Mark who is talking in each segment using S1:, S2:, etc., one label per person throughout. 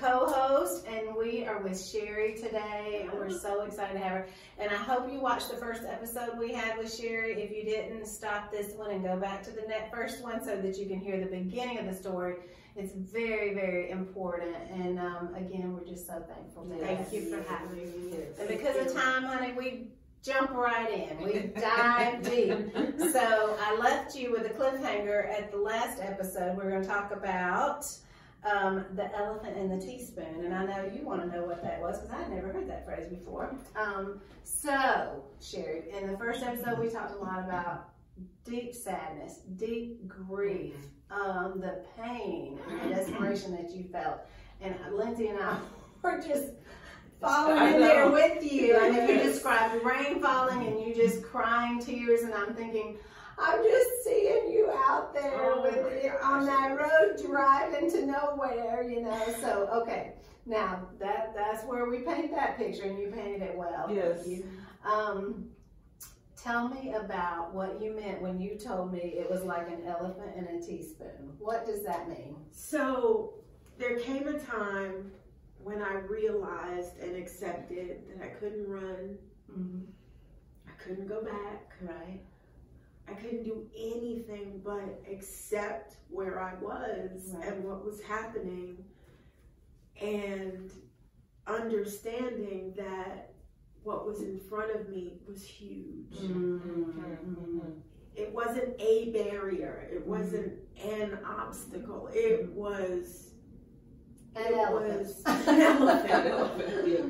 S1: co-host, and we are with Sherry today, and we're so excited to have her. And I hope you watched the first episode we had with Sherry. If you didn't, stop this one and go back to the net first one so that you can hear the beginning of the story. It's very, very important. And um, again, we're just so thankful.
S2: Yes. Thank you for having me.
S1: Yes. And because of time, honey, we jump right in. We dive deep. So I left you with a cliffhanger at the last episode. We're going to talk about um, the elephant in the teaspoon. And I know you want to know what that was because I'd never heard that phrase before. Um, so, Sherry, in the first episode, we talked a lot about deep sadness, deep grief, um, the pain and the desperation that you felt. And Lindsay and I were just falling in there with you. And if you described rain falling and you just crying tears, and I'm thinking, I'm just seeing you out there
S2: Oh
S1: with
S2: my
S1: it
S2: gosh.
S1: on that road driving to nowhere, you know. So okay, now that that's where we paint that picture, and you painted it well.
S3: Yes.
S1: Um, tell me about what you meant when you told me it was like an elephant in a teaspoon. What does that mean?
S2: So there came a time when I realized and accepted that I couldn't run,
S1: Mm-hmm.
S2: I couldn't go back,
S1: Right.
S2: I couldn't do anything but accept where I was
S1: Right.
S2: and what was happening and understanding that what was in front of me was huge.
S1: Mm-hmm.
S2: It wasn't a barrier, it wasn't an obstacle, it was
S1: An
S2: It
S1: elephant.
S2: was an elephant.
S3: Elephant, yes.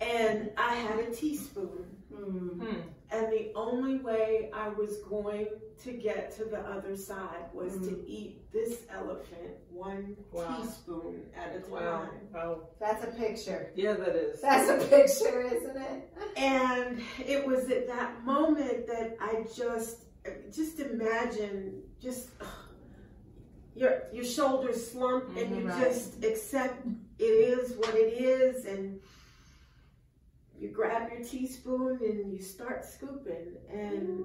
S2: and I had a teaspoon.
S1: Mm.
S2: And the only way I was going to get to the other side was to
S1: Mm.
S2: eat this elephant one
S3: Wow.
S2: teaspoon at a
S3: Wow.
S2: time.
S3: Wow.
S1: That's a picture.
S3: Yeah, that is.
S1: That's a picture, isn't it?
S2: And it was at that moment that I just, just imagine, just ugh, your your shoulders slump and you
S1: right.
S2: just accept it is what it is, and you grab your teaspoon and you start scooping, and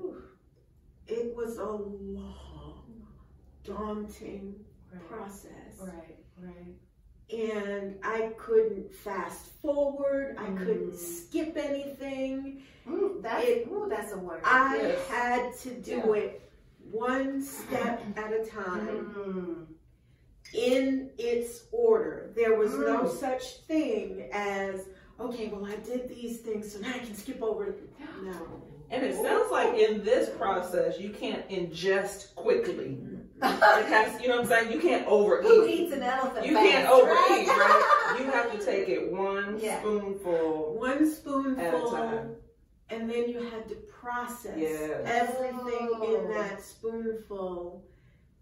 S2: it was a long, daunting
S1: Right,
S2: process.
S1: right, right.
S2: And I couldn't fast forward. I couldn't
S1: Mm.
S2: skip anything.
S1: Mm, that's,
S2: It-
S1: ooh, that's a word.
S2: I
S3: Yes.
S2: had to do it one step at a time
S1: Mm.
S2: in its order. There was no
S1: Mm.
S2: such thing as, okay, well, I did these things, so now I can skip over. No.
S3: And it sounds like in this process, you can't ingest quickly. Has, you know what I'm saying? You can't
S1: Who
S3: overeat.
S1: eats an elephant
S3: You
S1: fast,
S3: can't overeat,
S1: right?
S3: right? You have to take it one
S1: Yeah.
S3: spoonful
S2: One
S3: at a
S2: spoonful,
S3: time.
S2: and then you had to process
S3: Yes.
S2: everything
S1: Oh.
S2: in that spoonful.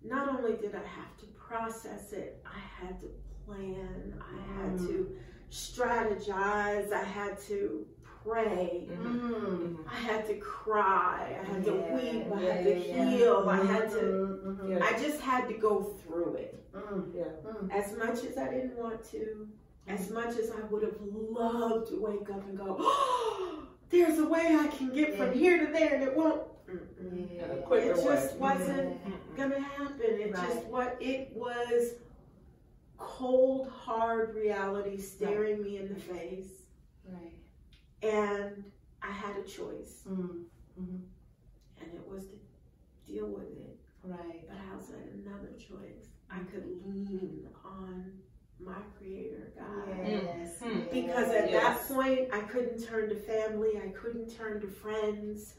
S2: Not only did I have to process it, I had to plan, I had
S1: Mm.
S2: to strategize, I had to pray,
S1: Mm.
S2: I had to cry, I had to weep, I
S1: yeah,
S2: had to
S1: yeah, yeah.
S2: heal, I had to,
S1: Mhm, mhm,
S3: Yeah.
S2: I just had to go through it.
S1: mm,
S3: Yeah.
S1: mm.
S2: As much as I didn't want to, as much as I would have loved to wake up and go, oh, there's a way I can get from
S1: Yeah.
S2: here to there and it won't.
S1: Yeah.
S2: It just
S3: way.
S2: wasn't
S1: Yeah.
S2: gonna happen. It
S1: Right.
S2: just what it was cold, hard reality staring me in the face.
S1: Right.
S2: And I had a choice.
S1: Mm.
S2: And it was to deal with it.
S1: Right.
S2: But I also had another choice. I could lean on my creator, God.
S1: Yes.
S3: Mm.
S1: yes.
S2: Because at
S3: Yes.
S2: that point, I couldn't turn to family, I couldn't turn to friends,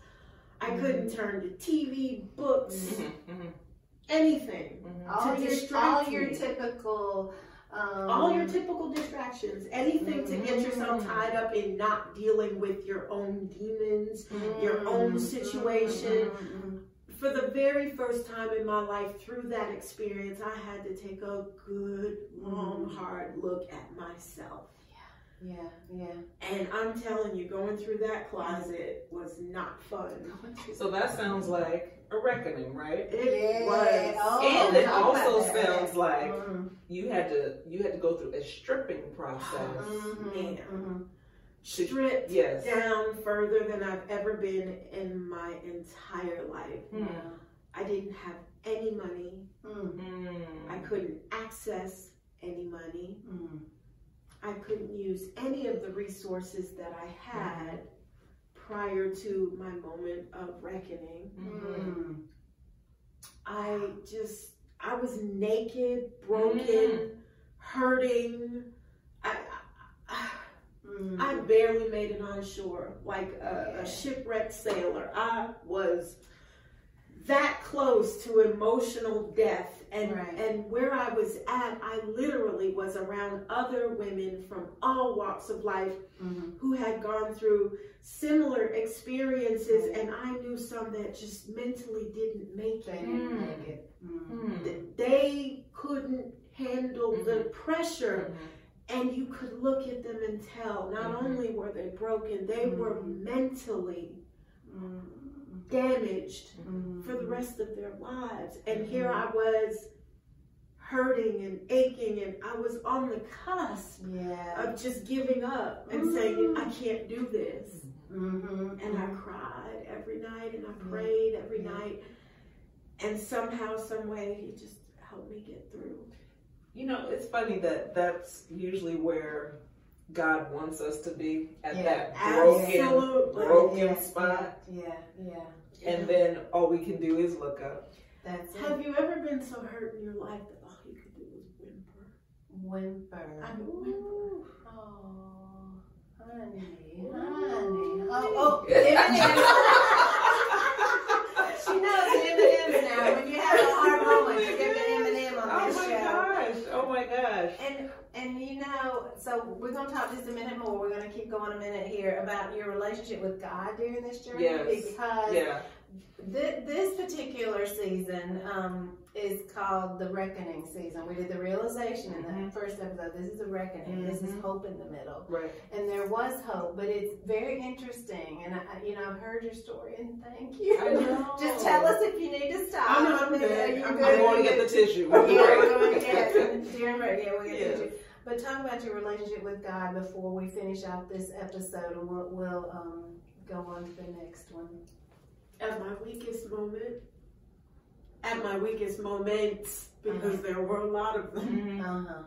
S2: I couldn't turn to TV, books,
S3: Mhm, mhm,
S2: anything.
S3: mhm.
S1: all
S2: to
S1: your
S2: distract
S1: all your
S2: me.
S1: typical um,
S2: All your typical distractions, anything to get yourself
S1: Mhm.
S2: tied up in not dealing with your own demons. your
S1: mm,
S2: own
S1: mm,
S2: situation.
S1: mm, mm,
S2: For the very first time in my life, through that experience, I had to take a good, long,
S1: Mhm.
S2: hard look at myself.
S1: Yeah. Yeah.
S2: And I'm telling you, going through that closet was not fun.
S3: So that sounds like a reckoning, right?
S2: It
S1: Yeah.
S2: was.
S1: Oh,
S3: and it also sounds like
S1: Mm,
S3: you had to you had to go through a stripping process.
S1: mhm,
S2: Man.
S1: mhm.
S2: stripped
S3: Yes.
S2: down further than I've ever been in my entire life.
S3: Mm.
S2: I didn't have any money.
S1: Mm.
S3: Mm.
S2: I couldn't access any money.
S1: Mm.
S2: I couldn't use any of the resources that I had prior to my moment of reckoning.
S1: Mm.
S2: I just, I was naked, broken,
S3: Mm.
S2: hurting. I, I,
S1: Mm.
S2: I barely made it on shore like a,
S1: Yeah.
S2: a shipwrecked sailor. I was that close to emotional death. And,
S1: Right.
S2: and where I was at, I literally was around other women from all walks of life
S1: Mhm.
S2: who had gone through similar experiences, and I knew some that just mentally didn't make it.
S1: didn't make it. Mm.
S3: Mm.
S2: Th- They couldn't handle the pressure, and you could look at them and tell not
S3: Mhm.
S2: only were they broken, they were mentally damaged rest of their lives. And here
S1: Mhm.
S2: I was hurting and aching, and I was on the cusp
S1: Yeah.
S2: of just giving up and
S1: Mm.
S2: saying, I can't do this.
S1: Mm-hmm.
S2: And I cried every night and I prayed every night. And somehow, some way, he just helped me get through.
S3: You know, it's funny that that's usually where God wants us to be at
S1: Yeah.
S3: that broken,
S2: Absolutely.
S3: broken
S1: yeah,
S3: spot,
S1: Yeah, yeah,
S3: and then all we can do is look up.
S1: that's it.
S2: Have you ever been so hurt in your life that all you could do was whimper?
S1: Whimper.
S2: I would whimper.
S1: Oh, honey, honey. Oh, oh, M&M. she knows M&M now. When you have a hard moment, you give an M&M on
S3: Oh
S1: this
S3: my gosh! Oh my gosh!
S1: And and you know, so we're gonna talk just a minute more. We're gonna keep going a minute here about your relationship with God during this journey
S3: Yes.
S1: because
S3: Yeah.
S1: Th- this particular season um, is called the reckoning season. We did the realization in the
S3: Mhm.
S1: first episode. This is a reckoning. This is
S3: Mhm.
S1: hope in the middle,
S3: Right.
S1: and there was hope, but it's very interesting. And I, you know, I've heard your story, and thank you.
S3: I know.
S1: Just tell us if you need to stop.
S2: No, I'm
S1: Are
S2: good. I'm
S1: good?
S3: I'm going to get the tissue.
S1: Yeah,
S3: We'll be
S1: we're going to get during break. Yeah, we'll get to you. But talk about your relationship with God before we finish out this episode, and we'll, we'll um, go on to the next one.
S2: At my weakest moment, at my weakest moments, because there were a lot of them,
S3: Mhm.
S1: Uh huh.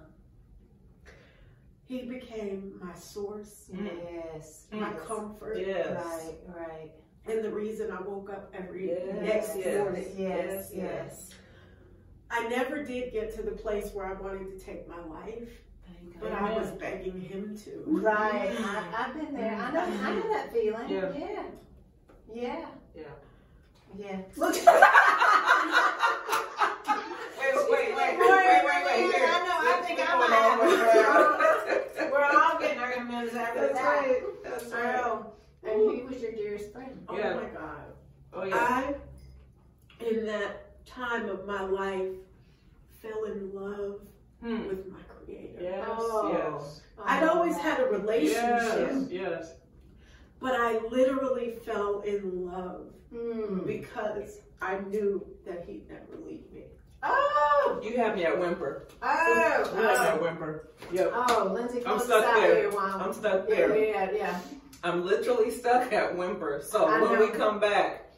S2: he became my source.
S1: Yes.
S2: my
S1: yes.
S2: comfort,
S3: Yes.
S1: Right, right.
S2: and the reason I woke up every
S3: Yes,
S2: next
S3: yes.
S2: morning.
S1: Yes,
S3: Yes,
S1: yes.
S2: I never did get to the place where I wanted to take my life,
S1: Thank
S2: but I was begging him to.
S1: Right. I, I've been there. I know. I know that feeling.
S3: Yeah.
S1: Yeah. Yeah.
S3: Yeah.
S1: Yeah. Look.
S3: Wait, wait, wait, wait,
S1: Wait,
S3: wait, wait, wait.
S1: wait. I know, I think I'm
S3: out.
S1: We're all getting our minutes after
S3: That's
S1: that.
S3: right. That's right.
S1: And he was your dearest friend.
S2: Oh
S3: Yeah.
S2: my God.
S3: Oh yeah.
S2: I, in that time of my life, fell in love
S3: Hmm.
S2: with my Creator.
S3: Yes.
S1: Oh.
S3: Yes.
S2: I'd always had a relationship,
S3: Yes. Yes.
S2: but I literally fell in love
S1: Hmm.
S2: because I knew that He'd never leave me.
S1: Oh.
S3: You have me at whimper.
S1: Oh.
S3: You have me
S1: Oh.
S3: at whimper. Yep.
S1: Oh, Lindsay,
S3: I'm stuck
S1: out
S3: there.
S1: here while
S3: I'm stuck there.
S1: yeah, yeah.
S3: I'm literally stuck at whimper. So
S1: I
S3: when
S1: know.
S3: we come back,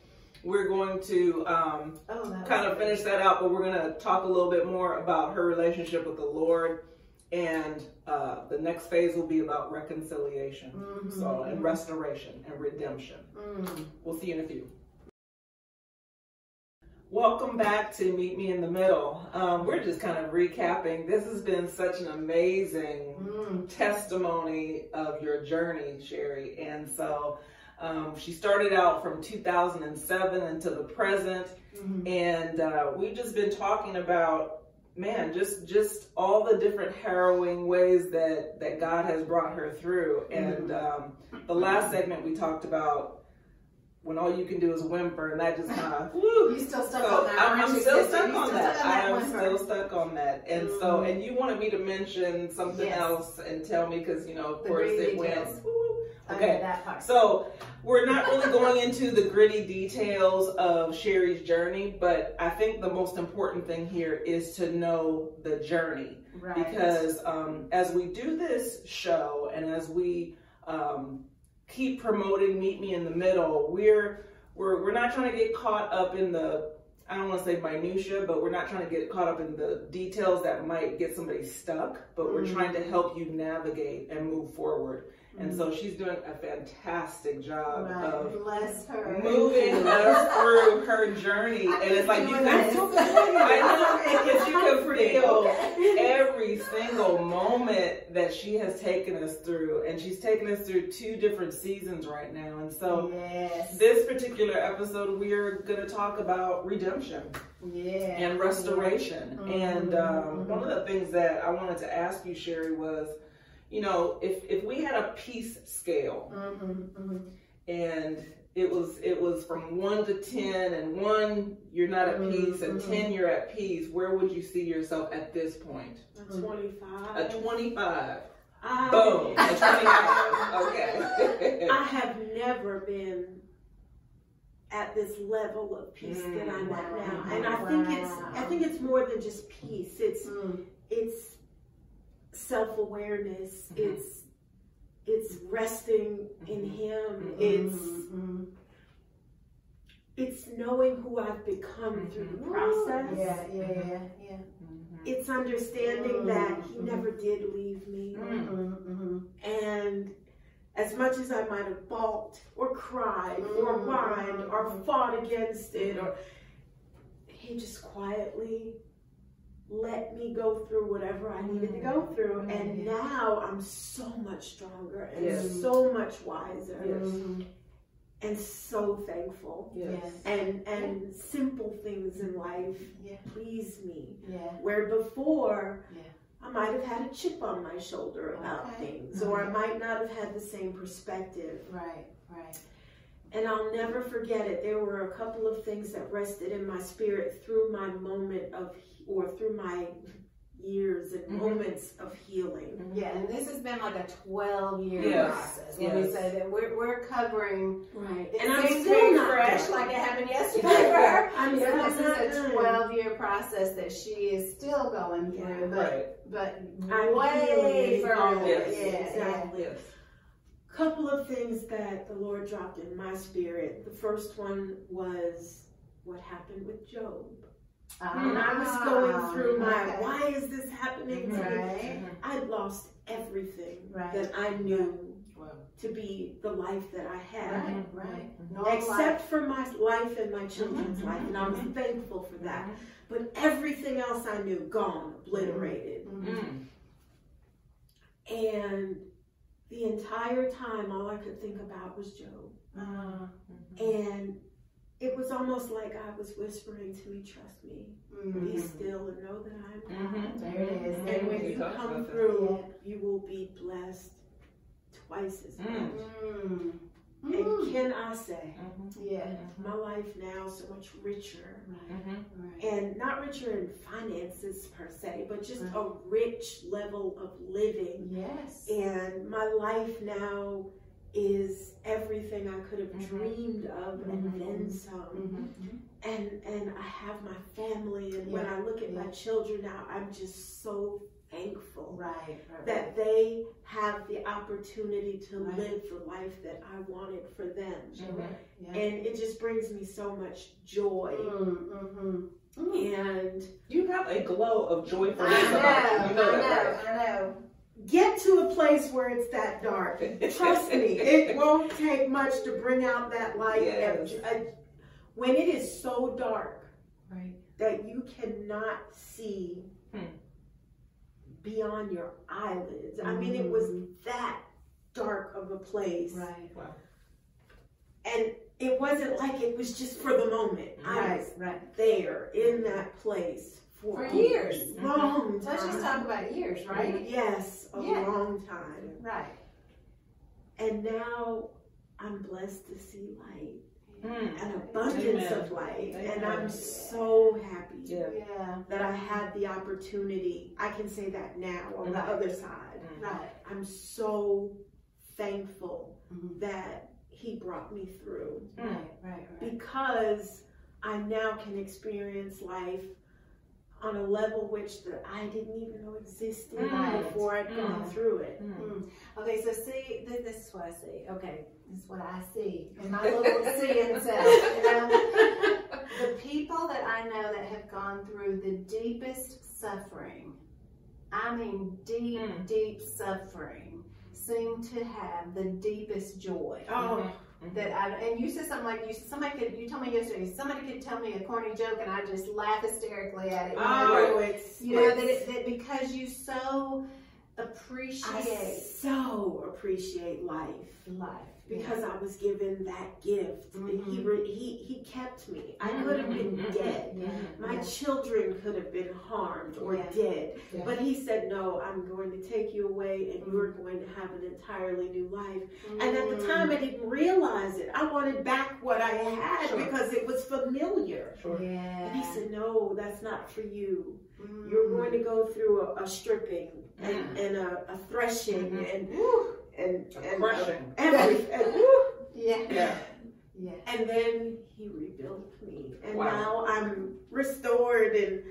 S3: we're going to um,
S1: Oh,
S3: kind of finish that out, but we're going to talk a little bit more about her relationship with the Lord. And uh, the next phase will be about reconciliation.
S1: Mhm.
S3: So, and restoration and redemption.
S1: Mm.
S3: We'll see you in a few. Welcome back to Meet Me in the Middle. Um, we're just kind of recapping. This has been such an amazing
S1: Mm.
S3: testimony of your journey, Sherry. And so um, she started out from 2007 until the present,
S1: Mhm.
S3: and uh, we've just been talking about, man, just just all the different harrowing ways that that God has brought her through. And um, the last segment we talked about when all you can do is whimper, and that just kind of woo.
S1: You still stuck
S3: So
S1: on that?
S3: I'm, I'm still stuck on
S1: still
S3: that.
S1: stuck on
S3: I am
S1: whimper?
S3: still stuck on that. And so,
S1: Mm.
S3: and you wanted me to mention something
S1: Yes.
S3: else and tell me because you know, of
S1: The
S3: course,
S1: gritty
S3: it went.
S1: Details.
S3: woo, woo.
S1: Okay,
S3: Okay,
S1: that part.
S3: so we're not really going into the gritty details of Sherry's journey, but I think the most important thing here is to know the journey
S1: right.
S3: because um, as we do this show and as we um, keep promoting Meet Me in the Middle, we're we're we're not trying to get caught up in the I don't want to say minutia, but we're not trying to get caught up in the details that might get somebody stuck. But we're
S1: Mhm.
S3: trying to help you navigate and move forward. And so she's doing a fantastic job
S1: Right.
S3: of
S1: Bless her.
S3: moving us through her journey. And it's like you
S1: Doing
S3: can,
S1: this.
S3: I know, you can feel every single moment that she has taken us through. And she's taken us through two different seasons right now. And so
S1: yes.
S3: this particular episode, we're going to talk about redemption
S1: yeah.
S3: and restoration.
S1: Mhm.
S3: And um,
S1: Mhm.
S3: one of the things that I wanted to ask you, Sherry, was, you know, if if we had a peace scale
S1: Mm-hmm, mm-hmm.
S3: and it was it was from one to ten, and one you're not at
S1: Mhm,
S3: peace, and
S1: mhm.
S3: ten you're at peace, where would you see yourself at this point?
S2: A 25.
S3: A twenty-five.
S2: I,
S3: Boom. A twenty-five. Okay.
S2: I have never been at this level of peace that I'm at now. And I think it's I think it's more than just peace. It's
S1: Mm.
S2: it's self-awareness.
S3: Mhm.
S2: It's it's resting in
S3: Mhm.
S2: him.
S3: Mhm.
S2: It's
S1: Mhm.
S2: it's knowing who I've become through the process.
S1: Yeah, yeah, yeah.
S3: Mhm.
S2: It's understanding that he never did leave me.
S1: Mm-hmm,
S2: And as much as I might have balked or cried or whined or fought against it, or he just quietly let me go through whatever I needed to go through. And now I'm so much stronger and
S3: Yes.
S2: so much wiser
S3: Yes.
S1: Mm-hmm.
S2: and so thankful.
S3: Yes.
S2: And and simple things in life
S1: Yeah.
S2: please me.
S1: Yeah.
S2: Where before
S1: Yeah.
S2: I might have had a chip on my shoulder about
S1: Okay.
S2: things, or I might not have had the same perspective.
S1: Right, right.
S2: And I'll never forget it. There were a couple of things that rested in my spirit through my moment of, or through my years and
S3: Mhm.
S2: moments of healing.
S1: Yeah, and this has been like a 12 year
S3: Yes,
S1: process. When we say that we're, we're covering,
S2: Right.
S1: it
S2: And I'm
S1: seems
S2: still not
S1: fresh,
S2: done.
S1: like it happened yesterday for her.
S2: I'm
S1: But
S2: still
S1: this
S2: not
S1: is a 12 year process that she is still going through,
S2: Yeah.
S1: but,
S3: Right.
S1: but
S2: I'm
S1: way
S2: healing
S1: further.
S3: Yes.
S1: Yeah, yeah.
S2: Exactly.
S3: Yes.
S2: couple of things that the Lord dropped in my spirit. The first one was what happened with Job. When I was going through my,
S1: Ah, okay.
S2: why is this happening to me? I'd lost everything
S1: Right.
S2: that I knew
S3: Wow.
S2: to be the life that I had.
S1: right, right. Normal
S2: Except for my life and my children's
S1: Mhm.
S2: life, and I was thankful for that.
S3: Mm-hmm.
S2: But everything else I knew, gone, obliterated.
S1: life. Mhm.
S3: Mm.
S2: And the entire time, all I could think about was Job.
S1: Uh,
S2: And it was almost like I was whispering to me, trust me,
S1: mhm.
S2: be still and know that I am God.
S3: Mhm.
S1: There it is.
S2: And when
S3: You
S2: you come
S3: about that.
S2: through, you will be blessed twice as much.
S3: Mm.
S1: Mm.
S2: And can I say,
S3: Mhm.
S1: Yeah.
S2: my life now is so much richer.
S1: Right,
S3: Mhm.
S1: right.
S2: And not richer in finances per se, but just
S1: Right.
S2: a rich level of living.
S1: Yes.
S2: And my life now is everything I could have
S3: Mhm.
S2: dreamed of
S1: Mhm.
S2: and then some.
S1: Mhm.
S2: And and I have my family and when I look at my children now, I'm just so thankful
S1: Right, right.
S2: that they have the opportunity to
S1: Right.
S2: live the life that I wanted for them.
S3: Mhm.
S1: Yeah.
S2: And it just brings me so much joy.
S1: Mm-hmm. Mm.
S2: And
S3: You have a glow of
S1: I
S3: joyfulness
S1: know,
S3: about you.
S1: I
S3: You
S1: know,
S3: know
S1: I know.
S2: Get to a place where it's that dark. Trust me, it won't take much to bring out that light.
S3: Yes.
S2: Uh, When it is so dark
S1: Right.
S2: that you cannot see
S3: Hmm.
S2: beyond your eyelids. I mean, it was that dark of a place.
S1: Right.
S2: And it wasn't like it was just for the moment. I was
S1: right.
S2: there in that place for,
S1: For years.
S2: long time.
S1: Let's just talk about years, right?
S2: Yes, a
S1: Yeah.
S2: long time.
S1: Right.
S2: And now I'm blessed to see light,
S3: Mm.
S2: an abundance
S3: Amen.
S2: of light.
S3: Amen.
S2: And I'm so happy
S3: Yeah.
S2: That I had the opportunity. I can say that now on the other side.
S1: Right.
S2: I'm so thankful
S1: Mhm.
S2: that he brought me through
S3: Mm.
S1: Right, right, right.
S2: because I now can experience life on a level which that I didn't even know existed
S1: Right.
S2: before I'd gone
S1: Mm.
S2: through it.
S3: Mm.
S1: Okay, so see, this, this is what I see. Okay, this is what I see in my little seeing self. You know? the people that I I know that have gone through the deepest suffering, I mean deep,
S3: Mm.
S1: deep suffering, seem to have the deepest joy.
S2: Oh, mm-hmm.
S1: That I and you said something like you somebody could you told me yesterday somebody could tell me a corny joke and I just laugh hysterically at it. Oh, you know,
S2: oh, it's
S1: you know that, it, that because you so
S2: I
S1: appreciate
S2: so appreciate life
S1: life
S2: because I was given that gift. He
S1: Mhm.
S2: re- he he kept me. I could have been dead.
S1: yeah,
S2: My
S1: yeah.
S2: children could have been harmed or
S1: Yeah.
S2: dead.
S1: Yeah.
S2: But he said, No, I'm going to take you away and you're going to have an entirely new life. And at the
S1: Mm.
S2: time, I didn't realize it. I wanted back what I had
S3: Sure.
S2: because it was familiar.
S3: Sure.
S1: yeah,
S2: And he said, No, that's not for you.
S1: Mm.
S2: You're going to go through a, a stripping and,
S3: Mm.
S2: and a, a threshing
S3: Mhm.
S2: and
S1: Woo.
S2: And,
S3: A
S2: and
S3: crushing.
S2: every- and, woo.
S1: yeah,
S3: Yeah.
S1: yeah.
S2: and then he rebuilt me. And
S3: Wow.
S2: now I'm restored and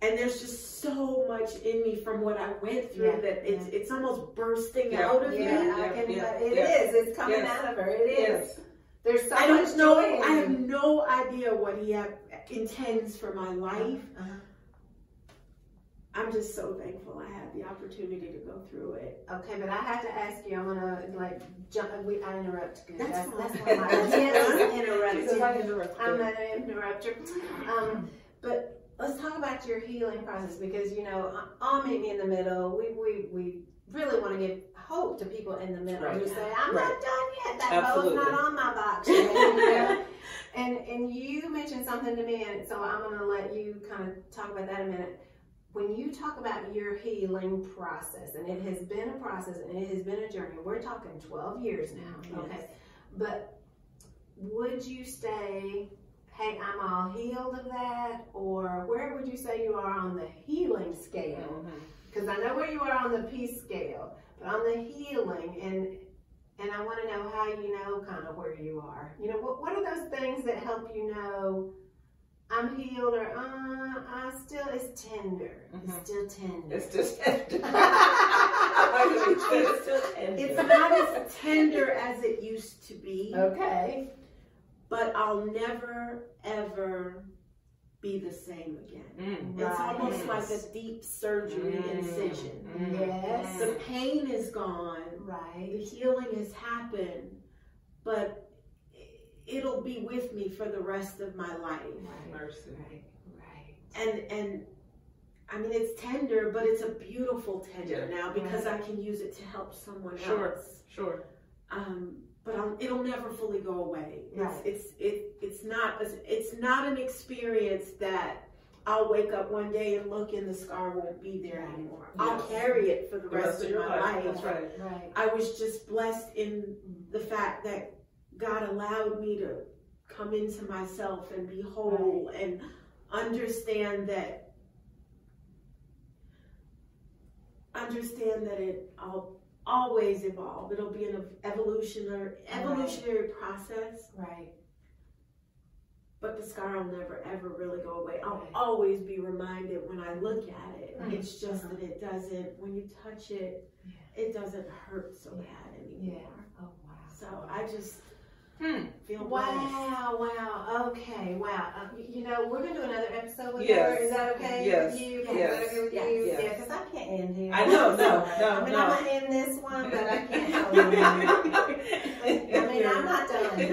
S2: and there's just so much in me from what I went through
S1: Yeah,
S2: that it's it's almost bursting
S3: Yeah.
S2: out of
S1: Yeah,
S2: me.
S1: I
S3: Yeah,
S1: can.
S3: yeah,
S1: It
S3: yeah.
S1: is. It's coming
S3: Yes.
S1: out of her. It is.
S3: Yes.
S1: There's so
S2: I don't know.
S1: joy
S2: I have no idea what he have, intends for my life.
S1: Uh-huh.
S2: I'm just so thankful I had the opportunity to go through it.
S1: Okay, but I have to ask you. I'm gonna like jump. We, I interrupt. Good.
S2: That's
S1: That's, that's,
S2: fine.
S1: not my interrupt.
S3: said, "I interrupted."
S1: I'm gonna interrupt. Um, but let's talk about your healing process because you know, I'll meet me in the middle. We we we really want to give hope to people in the middle who say, "I'm
S3: Right.
S1: not done yet. That
S3: Absolutely.
S1: bow's not on my box." yet," you know? and and you mentioned something to me, and so I'm gonna let you kind of talk about that a minute. When you talk about your healing process, and it has been a process and it has been a journey, we're talking 12 years now, okay?
S2: Yes.
S1: But would you say, hey, I'm all healed of that? Or where would you say you are on the healing scale?
S3: Mm-hmm.
S1: Because I know where you are on the peace scale, but on the healing, and and I want to know how you know kind of where you are. You know, what, what are those things that help you know I'm healed or uh, I still, it's tender.
S3: Mhm.
S1: It's still tender.
S3: It's just.
S2: It's
S3: still tender.
S2: It's not as tender as it used to be,
S1: okay.
S2: but I'll never ever be the same again.
S3: Mm.
S2: It's almost
S1: Right.
S2: like a deep surgery
S3: Mm.
S2: incision.
S3: Mm.
S1: Yes.
S2: The pain is gone,
S1: Right.
S2: the healing has happened, but it'll be with me for the rest of my life.
S1: Right.
S3: Mercy.
S1: Right. Right.
S2: And and I mean it's tender, but it's a beautiful tender
S3: Yeah.
S2: now because I can use it to help someone
S3: Sure.
S2: else.
S3: Sure.
S2: Um, but I'll, it'll never fully go away. It's
S1: Right.
S2: it's it, it's not it's not an experience that I'll wake up one day and look and the scar won't be there anymore.
S3: Yes.
S2: I'll carry it for the
S3: The
S2: rest, of,
S3: your
S2: my life.
S3: That's right.
S1: Right.
S2: I was just blessed in the fact that God allowed me to come into myself and be whole and understand that understand that it I'll always evolve. It'll be an evolutionary evolutionary process,
S1: Right.
S2: but the scar will never ever really go away. I'll
S1: Right.
S2: always be reminded when I look at it.
S1: Right.
S2: It's just uh-huh. that it doesn't when you touch it, it doesn't hurt so bad anymore. Yeah.
S1: Oh wow.
S2: So I just
S3: Hmm.
S2: feel.
S1: Wow, wow, okay, wow. Y- you know, we're gonna do another episode with
S3: Yes.
S1: her. Is that okay
S3: Yes.
S1: with you? Is
S3: Yes.
S1: that okay with
S2: Yes.
S1: you?
S3: Yes.
S1: Yeah, because I can't end here.
S3: I know, no, no,
S1: I mean,
S3: no.
S1: I'm gonna end this one, but I can't. help it. I mean, I'm not done. I'm,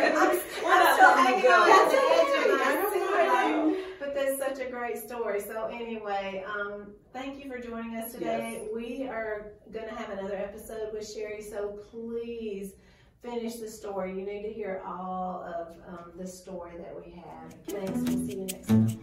S1: I'm
S3: not
S1: still
S3: letting
S1: hanging on at the edge of
S2: I
S1: my
S2: don't
S1: seat.
S2: know.
S1: But that's such a great story. So anyway, um, thank you for joining us today. We are going to have another episode with Sherry. So please finish the story. You need to hear all of um, the story that we have. Thanks. We'll see you next time.